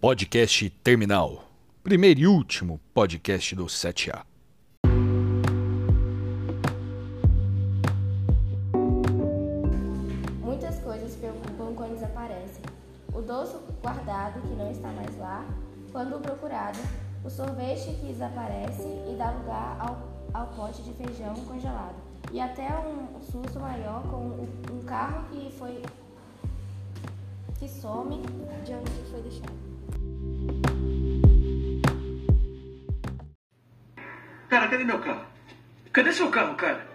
Podcast Terminal. Primeiro e último podcast do 7A. Muitas coisas preocupam quando desaparecem. O doce guardado que não está mais lá, quando procurado, o sorvete que desaparece e dá lugar ao, ao pote de feijão congelado, e até um susto maior com um carro que foi que some de onde foi deixado. Cadê meu carro? Cadê seu carro, cara?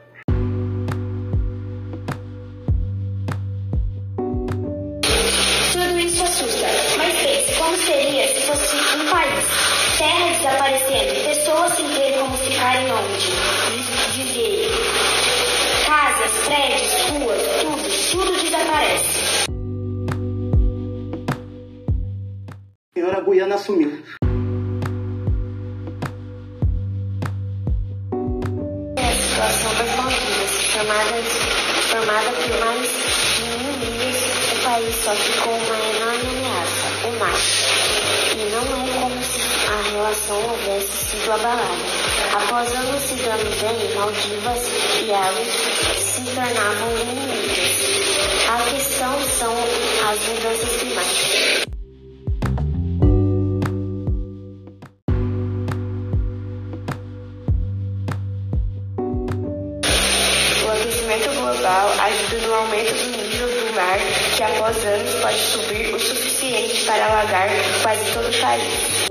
Tudo isso assusta, mas pense como seria se fosse um país. Terra desaparecendo, pessoas sem ter como ficar em onde viver. Casas, prédios, ruas, tudo, tudo desaparece. senhora Guiana assumiu. Maldivas, formada, por mais de mil milhas, o país sofre com uma enorme ameaça, o mar. E não é como se a relação houvesse sido abalada. Após anos se dando bem, Maldivas e elas se tornavam inimigas. A questão são as mudanças climáticas. Aquecimento global ajuda no aumento do nível do mar, que após anos pode subir o suficiente para alagar quase todo o país.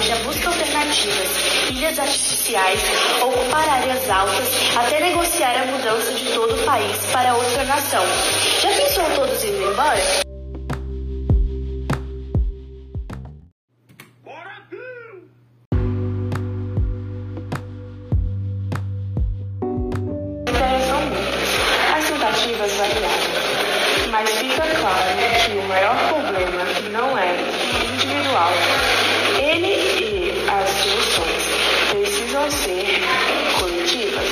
Já busca alternativas, ilhas artificiais, ocupar áreas altas, até negociar a mudança de todo o país para outra nação. Já pensou todos indo embora? Mas fica claro que o maior problema não é individual. Ele e as soluções precisam ser coletivas.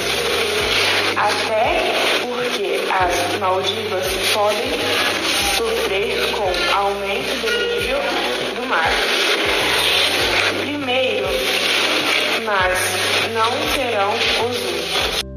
Até porque as Maldivas podem sofrer com aumento do nível do mar. Primeiro, mas não serão os únicos.